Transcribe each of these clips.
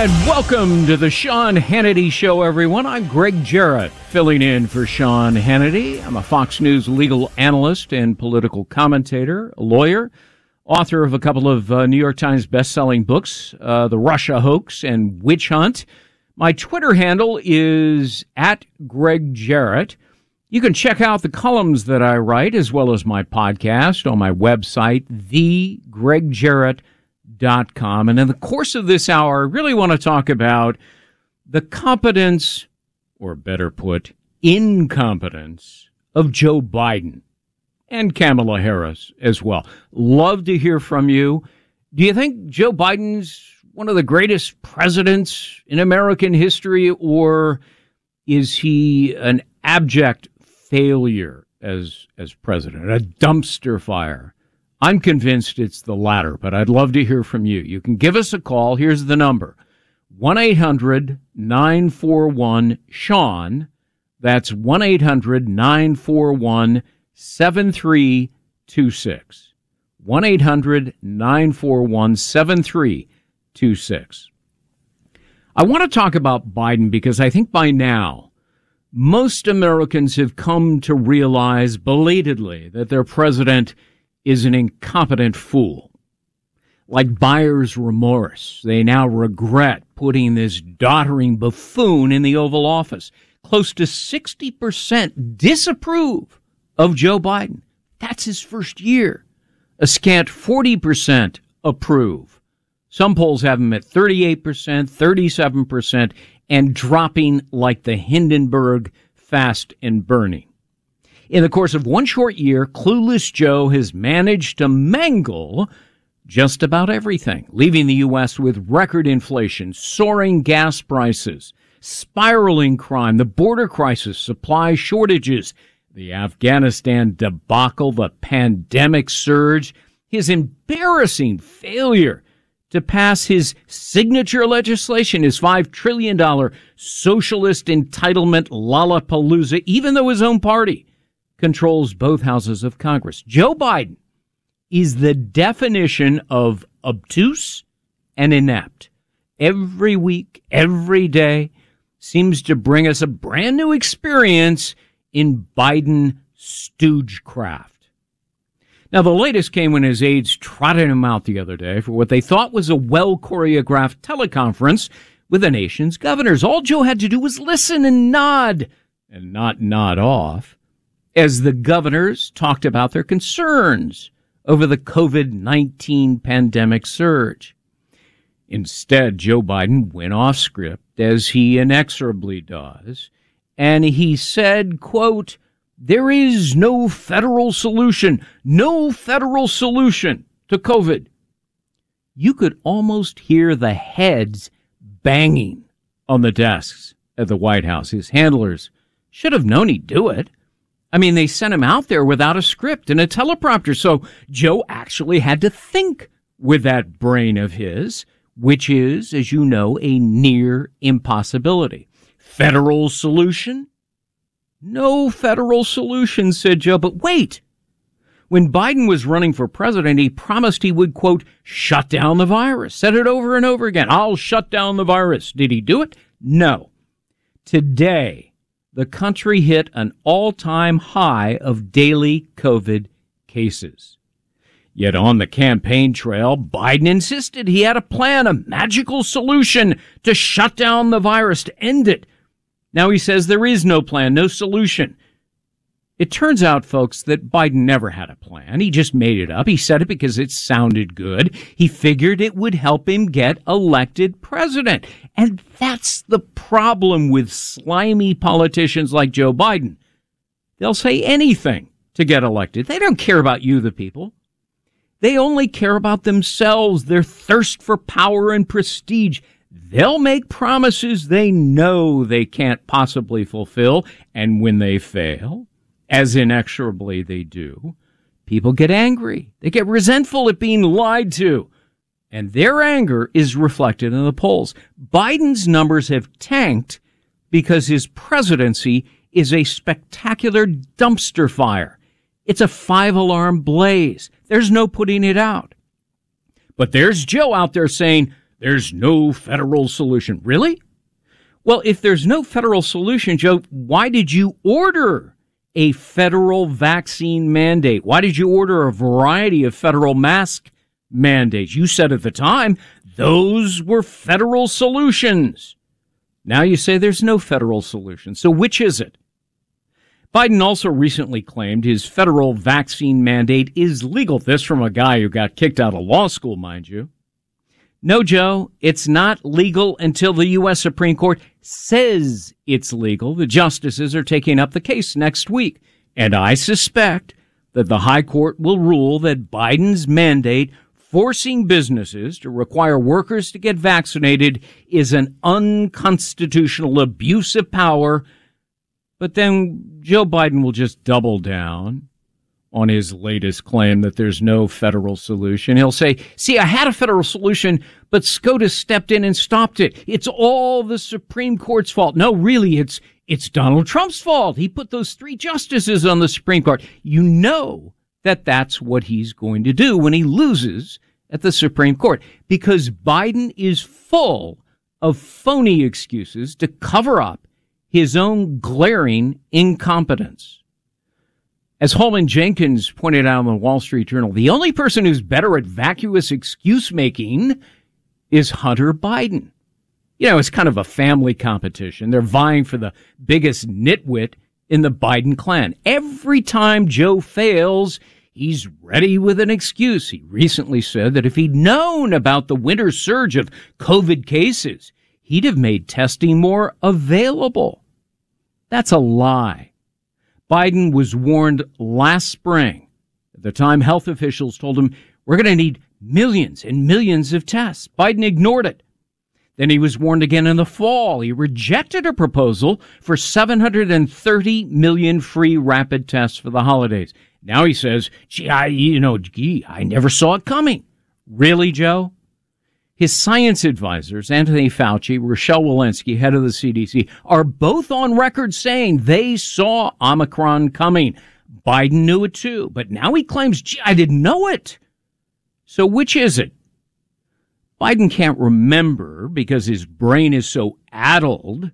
And welcome to the Sean Hannity Show, everyone. I'm Greg Jarrett, filling in for Sean Hannity. I'm a Fox News legal analyst and political commentator, a lawyer, author of a couple of uh, New York Times best-selling books, uh, The Russia Hoax and Witch Hunt. My Twitter handle is at Greg Jarrett. You can check out the columns that I write as well as my podcast on my website, thegregjarrett.com. .Com and in the course of this hour, I really want to talk about the competence, or better put, incompetence of Joe Biden and Kamala Harris as well. Love to hear from you. Do you think Joe Biden's one of the greatest presidents in American history, or is he an abject failure as as president, a dumpster fire? I'm convinced it's the latter, but I'd love to hear from you. You can give us a call. Here's the number 1 800 941 Sean. That's 1 800 941 7326. 1 800 941 7326. I want to talk about Biden because I think by now most Americans have come to realize belatedly that their president is an incompetent fool. Like buyer's remorse, they now regret putting this doddering buffoon in the Oval Office. Close to 60% disapprove of Joe Biden. That's his first year. A scant 40% approve. Some polls have him at 38%, 37%, and dropping like the Hindenburg fast and burning. In the course of one short year, Clueless Joe has managed to mangle just about everything, leaving the U.S. with record inflation, soaring gas prices, spiraling crime, the border crisis, supply shortages, the Afghanistan debacle, the pandemic surge, his embarrassing failure to pass his signature legislation, his $5 trillion socialist entitlement lollapalooza, even though his own party controls both houses of Congress. Joe Biden is the definition of obtuse and inept. Every week, every day seems to bring us a brand new experience in Biden stoogecraft. Now, the latest came when his aides trotted him out the other day for what they thought was a well choreographed teleconference with the nation's governors. All Joe had to do was listen and nod and not nod off as the governors talked about their concerns over the COVID 19 pandemic surge. Instead, Joe Biden went off script, as he inexorably does, and he said, quote, there is no federal solution, no federal solution to COVID. You could almost hear the heads banging on the desks at the White House. His handlers should have known he'd do it. I mean, they sent him out there without a script and a teleprompter. So Joe actually had to think with that brain of his, which is, as you know, a near impossibility. Federal solution? No federal solution, said Joe. But wait. When Biden was running for president, he promised he would, quote, shut down the virus. Said it over and over again. I'll shut down the virus. Did he do it? No. Today, the country hit an all time high of daily COVID cases. Yet on the campaign trail, Biden insisted he had a plan, a magical solution to shut down the virus, to end it. Now he says there is no plan, no solution. It turns out, folks, that Biden never had a plan. He just made it up. He said it because it sounded good. He figured it would help him get elected president. And that's the problem with slimy politicians like Joe Biden. They'll say anything to get elected. They don't care about you, the people. They only care about themselves, their thirst for power and prestige. They'll make promises they know they can't possibly fulfill. And when they fail, as inexorably they do, people get angry. They get resentful at being lied to. And their anger is reflected in the polls. Biden's numbers have tanked because his presidency is a spectacular dumpster fire. It's a five alarm blaze. There's no putting it out. But there's Joe out there saying, there's no federal solution. Really? Well, if there's no federal solution, Joe, why did you order a federal vaccine mandate? Why did you order a variety of federal mask mandates? You said at the time those were federal solutions. Now you say there's no federal solution. So which is it? Biden also recently claimed his federal vaccine mandate is legal. This from a guy who got kicked out of law school, mind you. No, Joe, it's not legal until the U.S. Supreme Court says it's legal. The justices are taking up the case next week. And I suspect that the High Court will rule that Biden's mandate forcing businesses to require workers to get vaccinated is an unconstitutional abuse of power but then Joe Biden will just double down on his latest claim that there's no federal solution. He'll say, see, I had a federal solution, but SCOTUS stepped in and stopped it. It's all the Supreme Court's fault. No, really, it's, it's Donald Trump's fault. He put those three justices on the Supreme Court. You know that that's what he's going to do when he loses at the Supreme Court because Biden is full of phony excuses to cover up his own glaring incompetence. As Holman Jenkins pointed out in the Wall Street Journal, the only person who's better at vacuous excuse making is Hunter Biden. You know, it's kind of a family competition. They're vying for the biggest nitwit in the Biden clan. Every time Joe fails, he's ready with an excuse. He recently said that if he'd known about the winter surge of COVID cases, he'd have made testing more available. That's a lie. Biden was warned last spring. At the time, health officials told him, we're going to need millions and millions of tests. Biden ignored it. Then he was warned again in the fall. He rejected a proposal for 730 million free rapid tests for the holidays. Now he says, gee, I, you know, gee, I never saw it coming. Really, Joe? His science advisors, Anthony Fauci, Rochelle Walensky, head of the CDC, are both on record saying they saw Omicron coming. Biden knew it too, but now he claims, gee, I didn't know it. So which is it? Biden can't remember because his brain is so addled.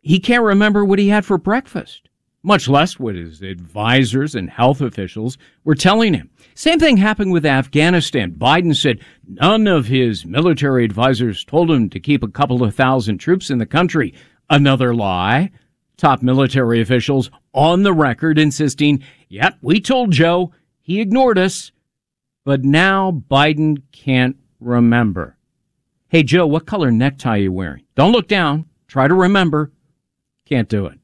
He can't remember what he had for breakfast much less what his advisors and health officials were telling him. Same thing happened with Afghanistan. Biden said none of his military advisors told him to keep a couple of thousand troops in the country. Another lie. Top military officials on the record insisting, yep, we told Joe. He ignored us. But now Biden can't remember. Hey, Joe, what color necktie are you wearing? Don't look down. Try to remember. Can't do it.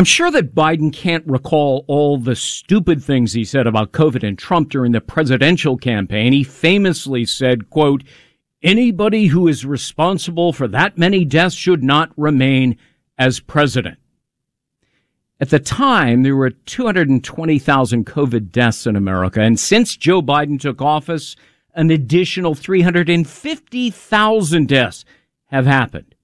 I'm sure that Biden can't recall all the stupid things he said about COVID and Trump during the presidential campaign. He famously said, quote, anybody who is responsible for that many deaths should not remain as president. At the time, there were 220,000 COVID deaths in America. And since Joe Biden took office, an additional 350,000 deaths have happened.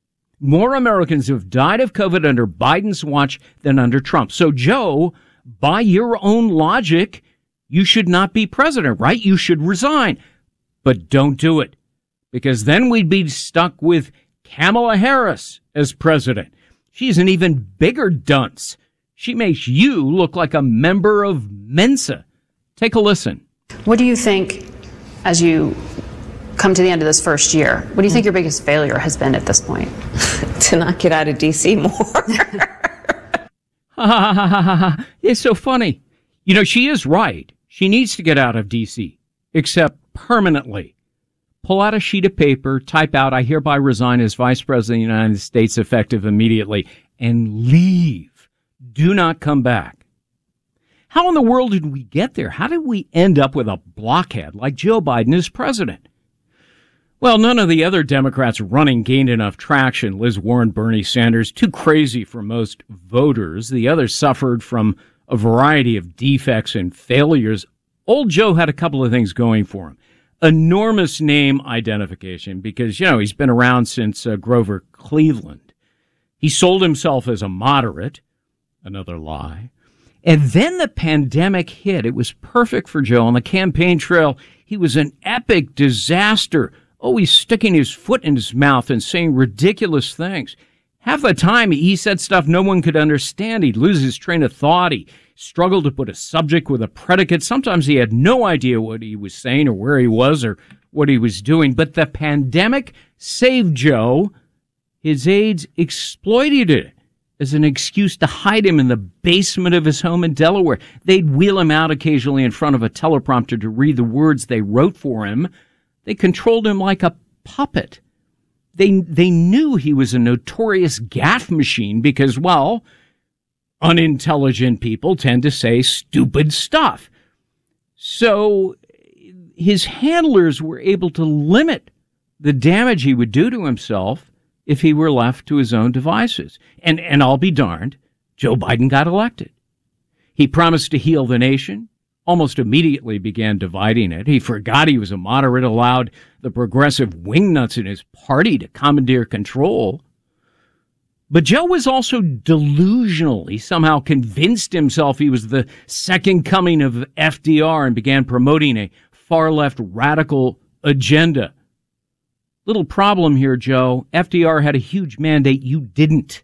More Americans have died of COVID under Biden's watch than under Trump. So, Joe, by your own logic, you should not be president, right? You should resign. But don't do it because then we'd be stuck with Kamala Harris as president. She's an even bigger dunce. She makes you look like a member of Mensa. Take a listen. What do you think as you come to the end of this first year, what do you think your biggest failure has been at this point? to not get out of DC more. it's so funny. You know, she is right. She needs to get out of DC, except permanently. Pull out a sheet of paper, type out, I hereby resign as Vice President of the United States effective immediately, and leave. Do not come back. How in the world did we get there? How did we end up with a blockhead like Joe Biden as president? Well, none of the other Democrats running gained enough traction. Liz Warren, Bernie Sanders, too crazy for most voters. The others suffered from a variety of defects and failures. Old Joe had a couple of things going for him. Enormous name identification because, you know, he's been around since uh, Grover Cleveland. He sold himself as a moderate. Another lie. And then the pandemic hit. It was perfect for Joe. On the campaign trail, he was an epic disaster always sticking his foot in his mouth and saying ridiculous things. Half the time he said stuff no one could understand. He'd lose his train of thought. He struggled to put a subject with a predicate. Sometimes he had no idea what he was saying or where he was or what he was doing. But the pandemic saved Joe. His aides exploited it as an excuse to hide him in the basement of his home in Delaware. They'd wheel him out occasionally in front of a teleprompter to read the words they wrote for him. They controlled him like a puppet. They they knew he was a notorious gaffe machine because well unintelligent people tend to say stupid stuff. So his handlers were able to limit the damage he would do to himself if he were left to his own devices. And and I'll be darned Joe Biden got elected. He promised to heal the nation almost immediately began dividing it. He forgot he was a moderate, allowed the progressive wingnuts in his party to commandeer control. But Joe was also delusional. He somehow convinced himself he was the second coming of FDR and began promoting a far left radical agenda. Little problem here, Joe. FDR had a huge mandate. You didn't.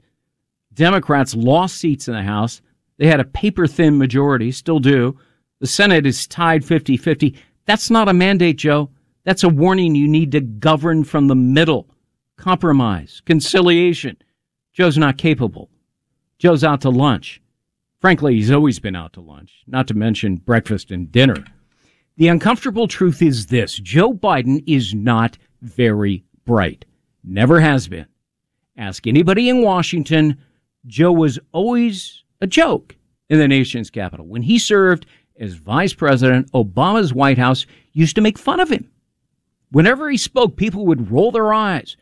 Democrats lost seats in the House. They had a paper thin majority, still do. The Senate is tied 50 50. That's not a mandate, Joe. That's a warning you need to govern from the middle. Compromise, conciliation. Joe's not capable. Joe's out to lunch. Frankly, he's always been out to lunch, not to mention breakfast and dinner. The uncomfortable truth is this Joe Biden is not very bright. Never has been. Ask anybody in Washington. Joe was always a joke in the nation's capital. When he served as vice president, Obama's White House used to make fun of him. Whenever he spoke, people would roll their eyes.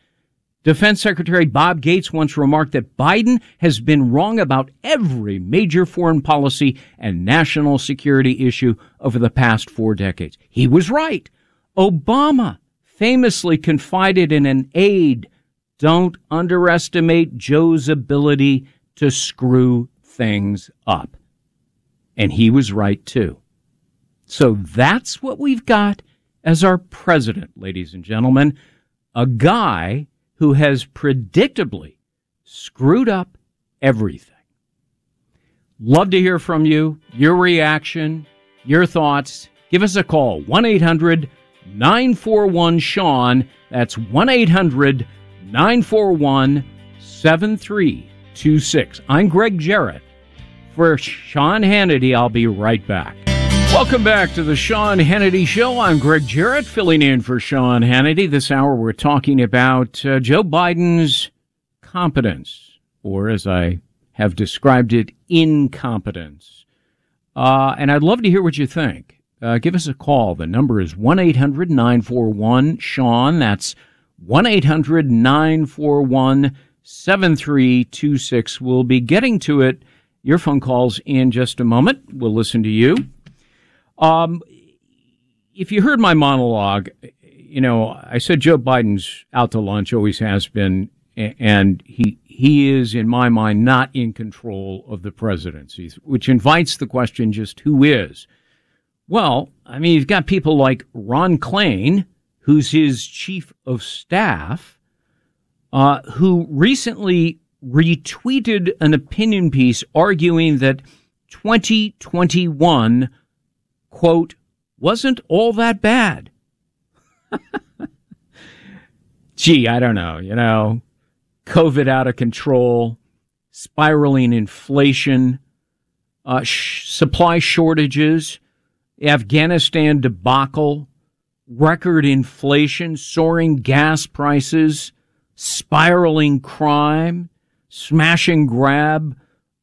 Defense Secretary Bob Gates once remarked that Biden has been wrong about every major foreign policy and national security issue over the past four decades. He was right. Obama famously confided in an aide, don't underestimate Joe's ability to screw things up. And he was right too. So that's what we've got as our president, ladies and gentlemen. A guy who has predictably screwed up everything. Love to hear from you, your reaction, your thoughts. Give us a call 1 800 941 Sean. That's 1 800 941 7326. I'm Greg Jarrett. For Sean Hannity, I'll be right back. Welcome back to the Sean Hannity Show. I'm Greg Jarrett, filling in for Sean Hannity. This hour, we're talking about uh, Joe Biden's competence, or as I have described it, incompetence. Uh, and I'd love to hear what you think. Uh, give us a call. The number is 1 800 941 Sean. That's 1 800 941 7326. We'll be getting to it your phone calls in just a moment. We'll listen to you. Um, if you heard my monologue, you know, I said Joe Biden's out to lunch, always has been, and he he is, in my mind, not in control of the presidency, which invites the question: just who is? Well, I mean, you've got people like Ron Klain, who's his chief of staff, uh, who recently retweeted an opinion piece arguing that 2021, quote, wasn't all that bad. Gee, I don't know, you know, COVID out of control, spiraling inflation, uh, sh- supply shortages, Afghanistan debacle, record inflation, soaring gas prices, spiraling crime, smash and grab,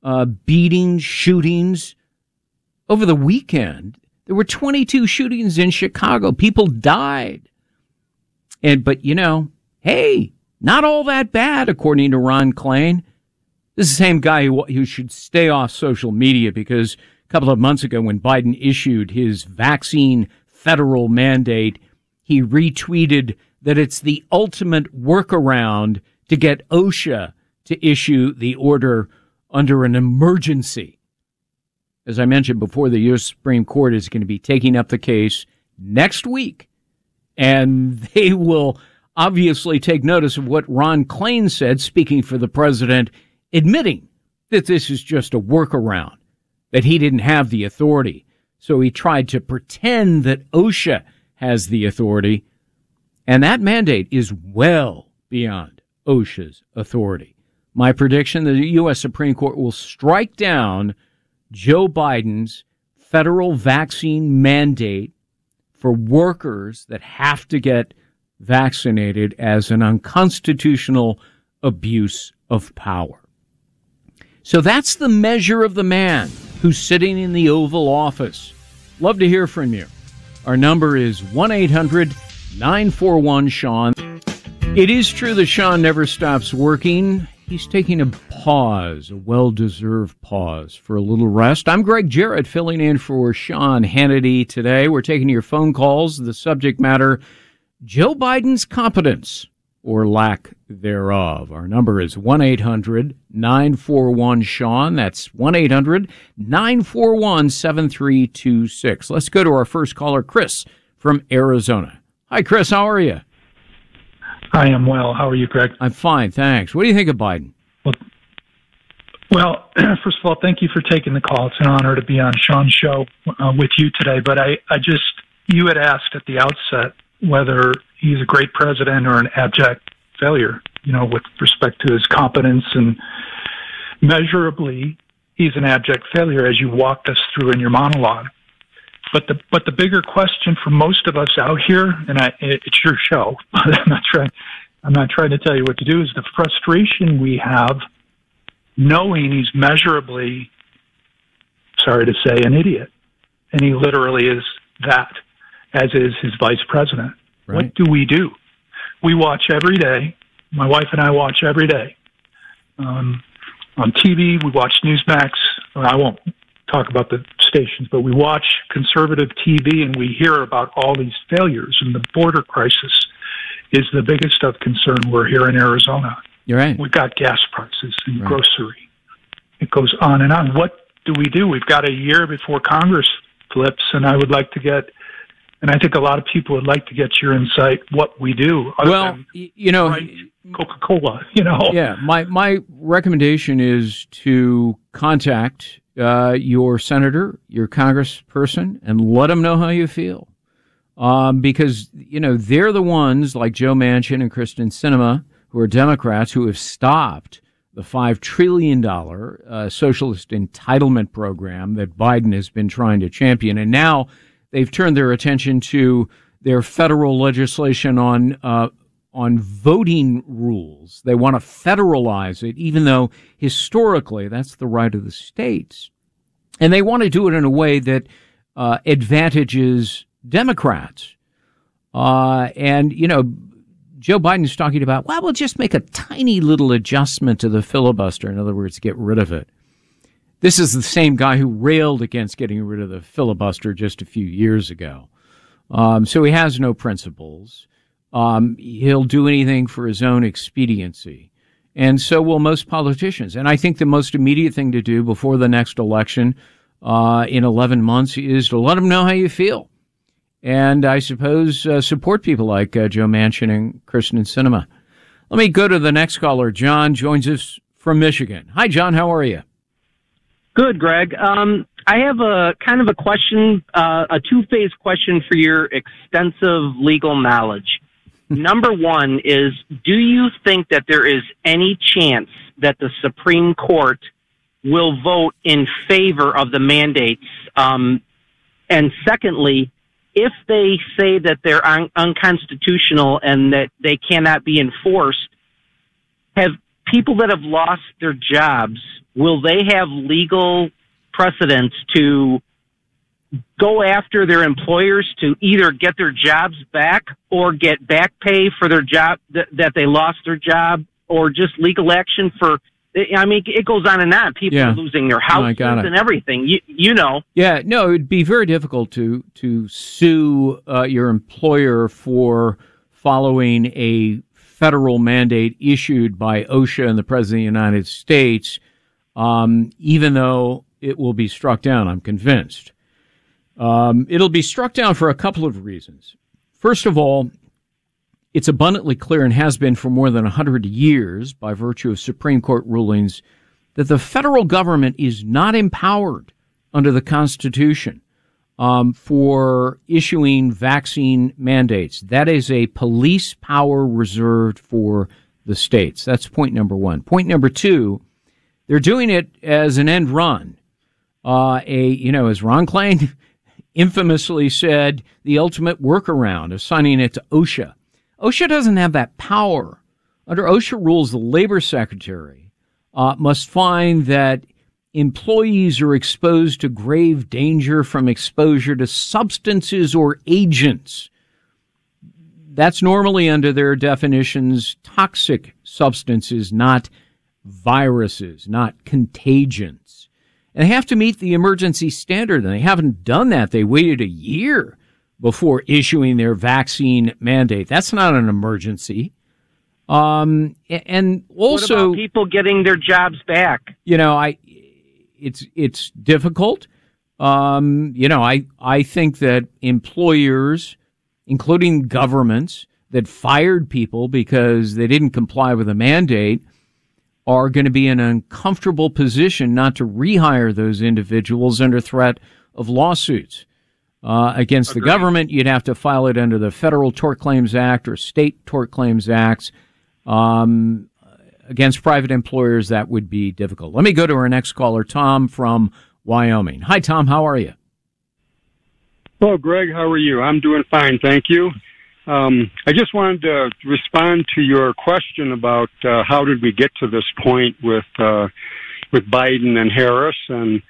uh, beatings, shootings. Over the weekend, there were 22 shootings in Chicago. People died. And, but you know, hey, not all that bad, according to Ron Klain. This is the same guy who, who should stay off social media because a couple of months ago, when Biden issued his vaccine federal mandate, he retweeted that it's the ultimate workaround to get OSHA to issue the order under an emergency. As I mentioned before, the U.S. Supreme Court is going to be taking up the case next week and they will obviously take notice of what Ron Klain said, speaking for the president, admitting that this is just a workaround, that he didn't have the authority. So he tried to pretend that OSHA has the authority, and that mandate is well beyond OSHA's authority. My prediction the U.S. Supreme Court will strike down Joe Biden's federal vaccine mandate for workers that have to get vaccinated as an unconstitutional abuse of power. So that's the measure of the man who's sitting in the Oval Office. Love to hear from you. Our number is 1 800 941 Sean. It is true that Sean never stops working. He's taking a pause, a well deserved pause for a little rest. I'm Greg Jarrett filling in for Sean Hannity today. We're taking your phone calls. The subject matter Joe Biden's competence or lack thereof. Our number is 1 800 941 Sean. That's 1 800 941 7326. Let's go to our first caller, Chris from Arizona. Hi, Chris. How are you? I am well. How are you, Greg? I'm fine, thanks. What do you think of Biden? Well, well first of all, thank you for taking the call. It's an honor to be on Sean's show uh, with you today. But I, I just, you had asked at the outset whether he's a great president or an abject failure, you know, with respect to his competence and measurably, he's an abject failure as you walked us through in your monologue. But the but the bigger question for most of us out here, and I, it's your show, but I'm not trying I'm not trying to tell you what to do, is the frustration we have knowing he's measurably, sorry to say, an idiot, and he literally is that, as is his vice president. Right. What do we do? We watch every day. My wife and I watch every day. Um, on TV, we watch Newsmax. I won't talk about the stations, but we watch conservative TV and we hear about all these failures. And the border crisis is the biggest of concern. We're here in Arizona. You're right. We've got gas prices and right. grocery. It goes on and on. What do we do? We've got a year before Congress flips, and I would like to get and I think a lot of people would like to get your insight what we do. Well, you know, Coca Cola. You know, yeah. My my recommendation is to contact uh, your senator, your congressperson, and let them know how you feel, um, because you know they're the ones like Joe Manchin and Kyrsten Sinema, who are Democrats, who have stopped the five trillion dollar uh, socialist entitlement program that Biden has been trying to champion, and now they've turned their attention to their federal legislation on uh, on voting rules. They want to federalize it, even though historically that's the right of the states, and they want to do it in a way that uh, advantages Democrats. Uh, and you know, Joe Biden's talking about, well, we'll just make a tiny little adjustment to the filibuster. In other words, get rid of it. This is the same guy who railed against getting rid of the filibuster just a few years ago. Um, so he has no principles. Um, he'll do anything for his own expediency. And so will most politicians. And I think the most immediate thing to do before the next election uh, in 11 months is to let them know how you feel. And I suppose uh, support people like uh, Joe Manchin and Kyrsten Sinema. Let me go to the next caller. John joins us from Michigan. Hi, John. How are you? Good, Greg. Um, I have a kind of a question, uh, a two phase question for your extensive legal knowledge. Number one is Do you think that there is any chance that the Supreme Court will vote in favor of the mandates? Um, and secondly, if they say that they're un- unconstitutional and that they cannot be enforced, have people that have lost their jobs will they have legal precedence to go after their employers to either get their jobs back or get back pay for their job th- that they lost their job or just legal action for I mean, it goes on and on. People yeah. are losing their houses oh, and everything. You, you know. Yeah, no, it would be very difficult to to sue uh, your employer for following a federal mandate issued by OSHA and the President of the United States um, even though it will be struck down, I'm convinced. Um, it'll be struck down for a couple of reasons. First of all, it's abundantly clear and has been for more than 100 years by virtue of Supreme Court rulings that the federal government is not empowered under the Constitution um, for issuing vaccine mandates. That is a police power reserved for the states. That's point number one. Point number two, they're doing it as an end run. Uh, a you know, as Ron Klain infamously said, the ultimate workaround, assigning it to OSHA. OSHA doesn't have that power. Under OSHA rules, the labor secretary uh, must find that employees are exposed to grave danger from exposure to substances or agents. That's normally under their definitions toxic substances, not viruses, not contagions. And they have to meet the emergency standard, and they haven't done that. They waited a year before issuing their vaccine mandate. That's not an emergency. Um, and also people getting their jobs back. You know, I it's it's difficult. Um, you know, I I think that employers, including governments, that fired people because they didn't comply with a mandate, are going to be in an uncomfortable position not to rehire those individuals under threat of lawsuits. Uh, against Agreed. the government, you'd have to file it under the Federal Tort Claims Act or state tort claims acts. Um, against private employers, that would be difficult. Let me go to our next caller, Tom from Wyoming. Hi, Tom. How are you? Hello, Greg. How are you? I'm doing fine, thank you. Um, I just wanted to respond to your question about uh, how did we get to this point with uh, with Biden and Harris, and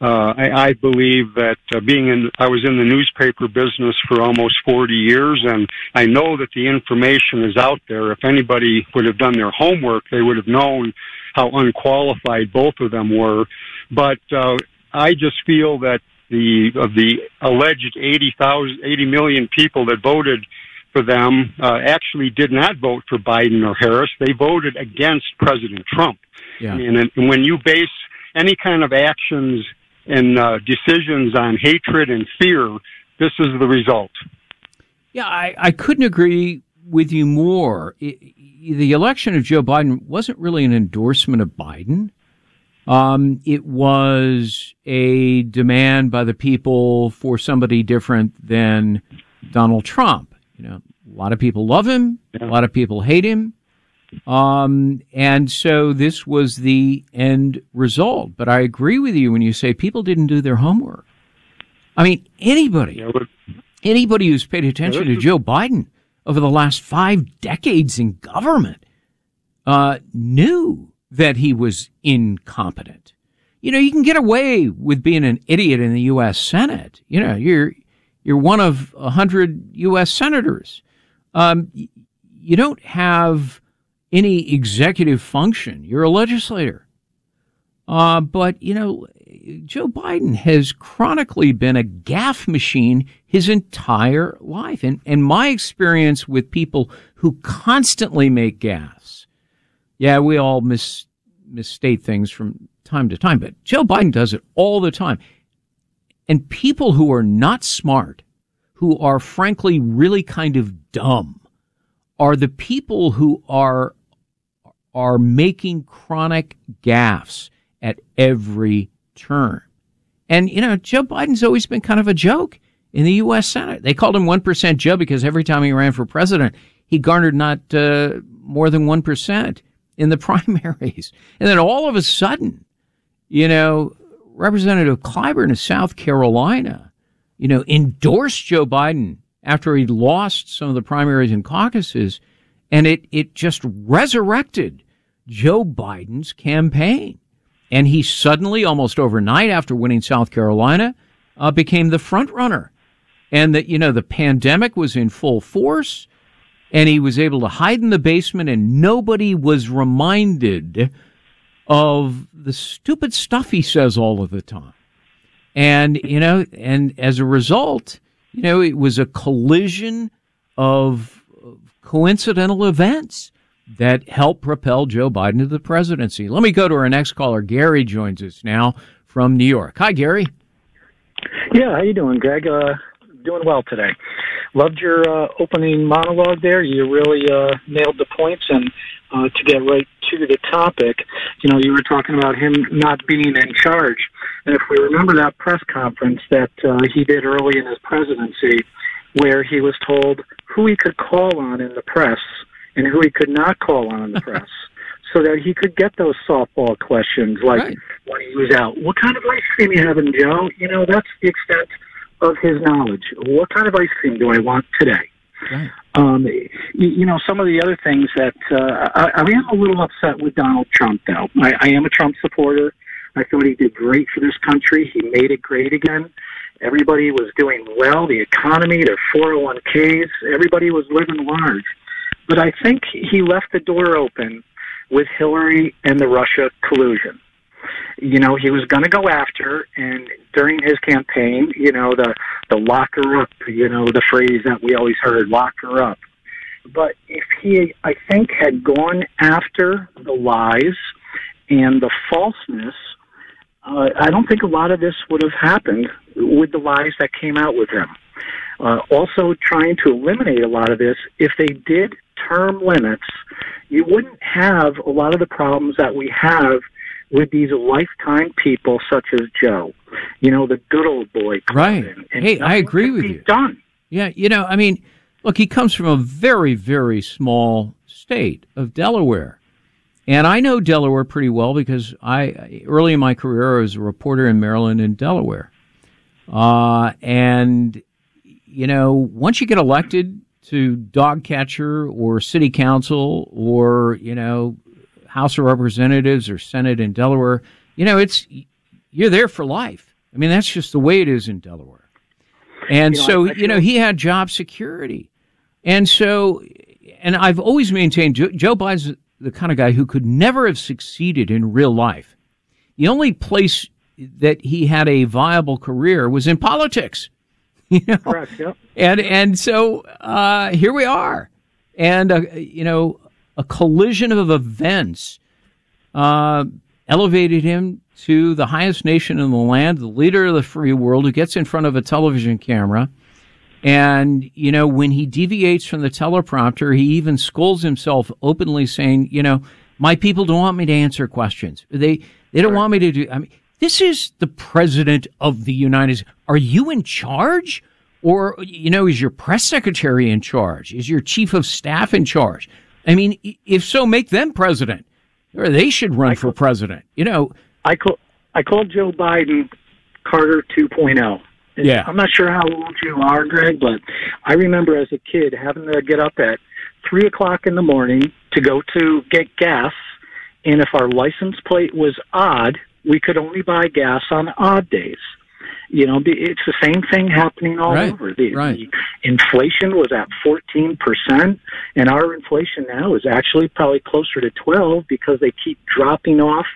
uh, I, I believe that uh, being in, I was in the newspaper business for almost 40 years, and I know that the information is out there. If anybody would have done their homework, they would have known how unqualified both of them were. But uh, I just feel that the of the alleged 80,000, 80 million people that voted for them uh, actually did not vote for Biden or Harris. They voted against President Trump. Yeah. And, and when you base any kind of actions and uh, decisions on hatred and fear, this is the result. Yeah, I, I couldn't agree with you more. It, the election of Joe Biden wasn't really an endorsement of Biden. Um, it was a demand by the people for somebody different than Donald Trump. You know, a lot of people love him, a lot of people hate him. Um, and so this was the end result. But I agree with you when you say people didn't do their homework. I mean, anybody, anybody who's paid attention to Joe Biden over the last five decades in government uh, knew that he was incompetent. You know, you can get away with being an idiot in the U.S. Senate. You know, you're you're one of a hundred U.S. senators. Um, you don't have any executive function. You're a legislator. Uh, but, you know, Joe Biden has chronically been a gaffe machine his entire life. And, and my experience with people who constantly make gaffes, yeah, we all mis, misstate things from time to time, but Joe Biden does it all the time. And people who are not smart, who are frankly really kind of dumb, are the people who are are making chronic gaffes at every turn. And, you know, Joe Biden's always been kind of a joke in the U.S. Senate. They called him 1% Joe because every time he ran for president, he garnered not uh, more than 1% in the primaries. And then all of a sudden, you know, Representative Clyburn of South Carolina, you know, endorsed Joe Biden after he lost some of the primaries and caucuses. And it, it just resurrected Joe Biden's campaign. And he suddenly, almost overnight after winning South Carolina, uh, became the front runner. And that, you know, the pandemic was in full force and he was able to hide in the basement and nobody was reminded of the stupid stuff he says all of the time. And, you know, and as a result, you know, it was a collision of coincidental events that helped propel Joe Biden to the presidency. Let me go to our next caller. Gary joins us now from New York. Hi, Gary. Yeah, how you doing, Greg? Uh, doing well today. loved your uh, opening monologue there. You really uh, nailed the points, and uh, to get right to the topic, you know, you were talking about him not being in charge, and if we remember that press conference that uh, he did early in his presidency, where he was told who he could call on in the press and who he could not call on in the press. So that he could get those softball questions like Right. when he was out, what kind of ice cream you having, Joe? You know, that's the extent of his knowledge. What kind of ice cream do I want today? Right. Um, you, you know, some of the other things that uh, I, I am a little upset with Donald Trump, though. I, I am a Trump supporter. I thought he did great for this country. He made it great again. Everybody was doing well. The economy, their 401ks, everybody was living large. But I think he left the door open with Hillary and the Russia collusion you know he was going to go after and during his campaign you know the the lock her up you know the phrase that we always heard lock her up. But if he i think had gone after the lies and the falseness uh, i don't think a lot of this would have happened with the lies that came out with him. Uh, also trying to eliminate a lot of this if they did term limits you wouldn't have a lot of the problems that we have with these lifetime people such as Joe. You know, the good old boy. Right. and Hey, I agree with you. Done. Yeah, you know, I mean, look, he comes from a very, very small state of Delaware. And I know Delaware pretty well because I early in my career I was a reporter in Maryland and Delaware. Uh, and you know, once you get elected to dog catcher or city council or, you know, House of Representatives or Senate in Delaware, you know, it's you're there for life. I mean, that's just the way it is in Delaware. And You know, so, I- I you know, he had job security. And so, and I've always maintained Joe, Joe Biden's the kind of guy who could never have succeeded in real life. The only place that he had a viable career was in politics. You know? Correct. Yep. and and so uh, here we are, and uh, you know a collision of events uh, elevated him to the highest nation in the land, the leader of the free world, who gets in front of a television camera. And, you know, when he deviates from the teleprompter, he even scolds himself openly saying, you know, my people don't want me to answer questions. They, they don't want me to do, I mean, this is the president of the United States. Are you in charge? Or, you know, is your press secretary in charge? Is your chief of staff in charge? I mean, if so, make them president or they should run for president. You know, I call I called Joe Biden Carter 2.0. And Yeah. I'm not sure how old you are, Greg, but I remember as a kid having to get up at three o'clock in the morning to go to get gas, and if our license plate was odd, we could only buy gas on odd days. You know, it's the same thing happening all Right, over. The, right. the inflation was at 14%, and our inflation now is actually probably closer to 12 because they keep dropping off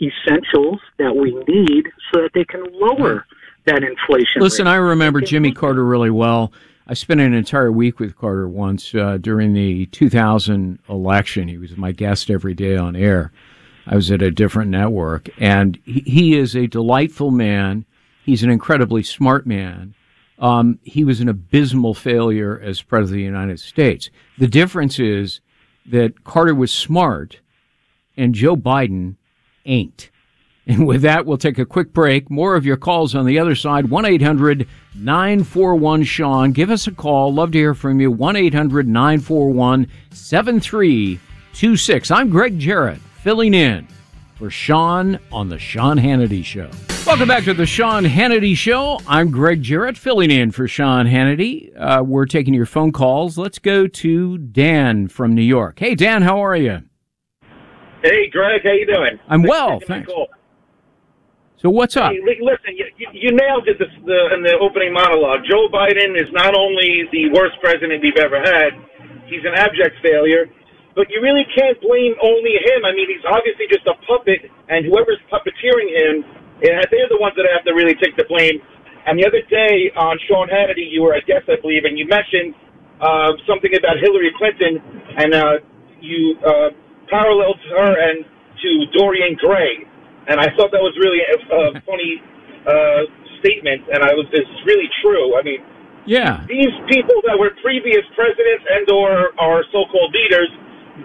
essentials that we need so that they can lower that inflation. Listen, rate. I remember Jimmy Carter really well. I spent an entire week with Carter once uh, during the 2000 election. He was my guest every day on air. I was at a different network, and he, he is a delightful man. He's an incredibly smart man. Um, he was an abysmal failure as president of the United States. The difference is that Carter was smart, and Joe Biden ain't. And with that, we'll take a quick break. More of your calls on the other side. 1 800 941 Sean. Give us a call. Love to hear from you. 1 800 941 7326. I'm Greg Jarrett, filling in for Sean on The Sean Hannity Show. Welcome back to The Sean Hannity Show. I'm Greg Jarrett, filling in for Sean Hannity. Uh, we're taking your phone calls. Let's go to Dan from New York. Hey, Dan, how are you? Hey, Greg, how you doing? I'm Thanks well, thanks. So, what's up? Hey, listen, you, you- you nailed it this, the, in the opening monologue. Joe Biden is not only the worst president we've ever had, he's an abject failure. But you really can't blame only him. I mean, he's obviously just a puppet, and whoever's puppeteering him, eh, they're the ones that have to really take the blame. And the other day on Sean Hannity, you were a guest, I believe, and you mentioned uh, something about Hillary Clinton, and uh, you uh, paralleled her and to Dorian Gray, and I thought that was really a, a funny uh, statement, and I was it's really true. I mean, Yeah. These people that were previous presidents and or our so-called leaders,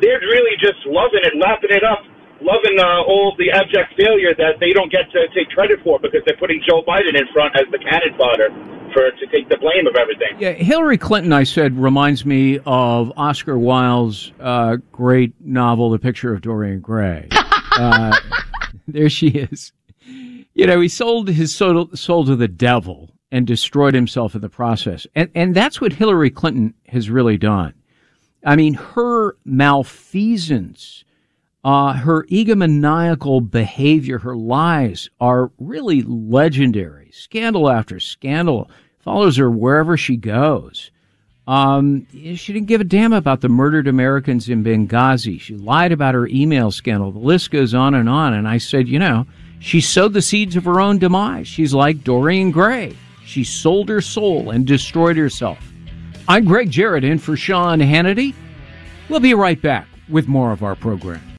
they're really just loving it, lapping it up, loving uh, all the abject failure that they don't get to take credit for because they're putting Joe Biden in front as the cannon fodder for to take the blame of everything. Yeah, Hillary Clinton, I said, reminds me of Oscar Wilde's uh, great novel, The Picture of Dorian Gray. Uh, there she is. You know, he sold his soul, soul to the devil and destroyed himself in the process. And, and that's what Hillary Clinton has really done. I mean, her malfeasance, uh, her egomaniacal behavior, her lies are really legendary. Scandal after scandal follows her wherever she goes. Um, she didn't give a damn about the murdered Americans in Benghazi. She lied about her email scandal. The list goes on and on. And I said, you know, she sowed the seeds of her own demise. She's like Dorian Gray. She sold her soul and destroyed herself. I'm Greg Jarrett in for Sean Hannity. We'll be right back with more of our program.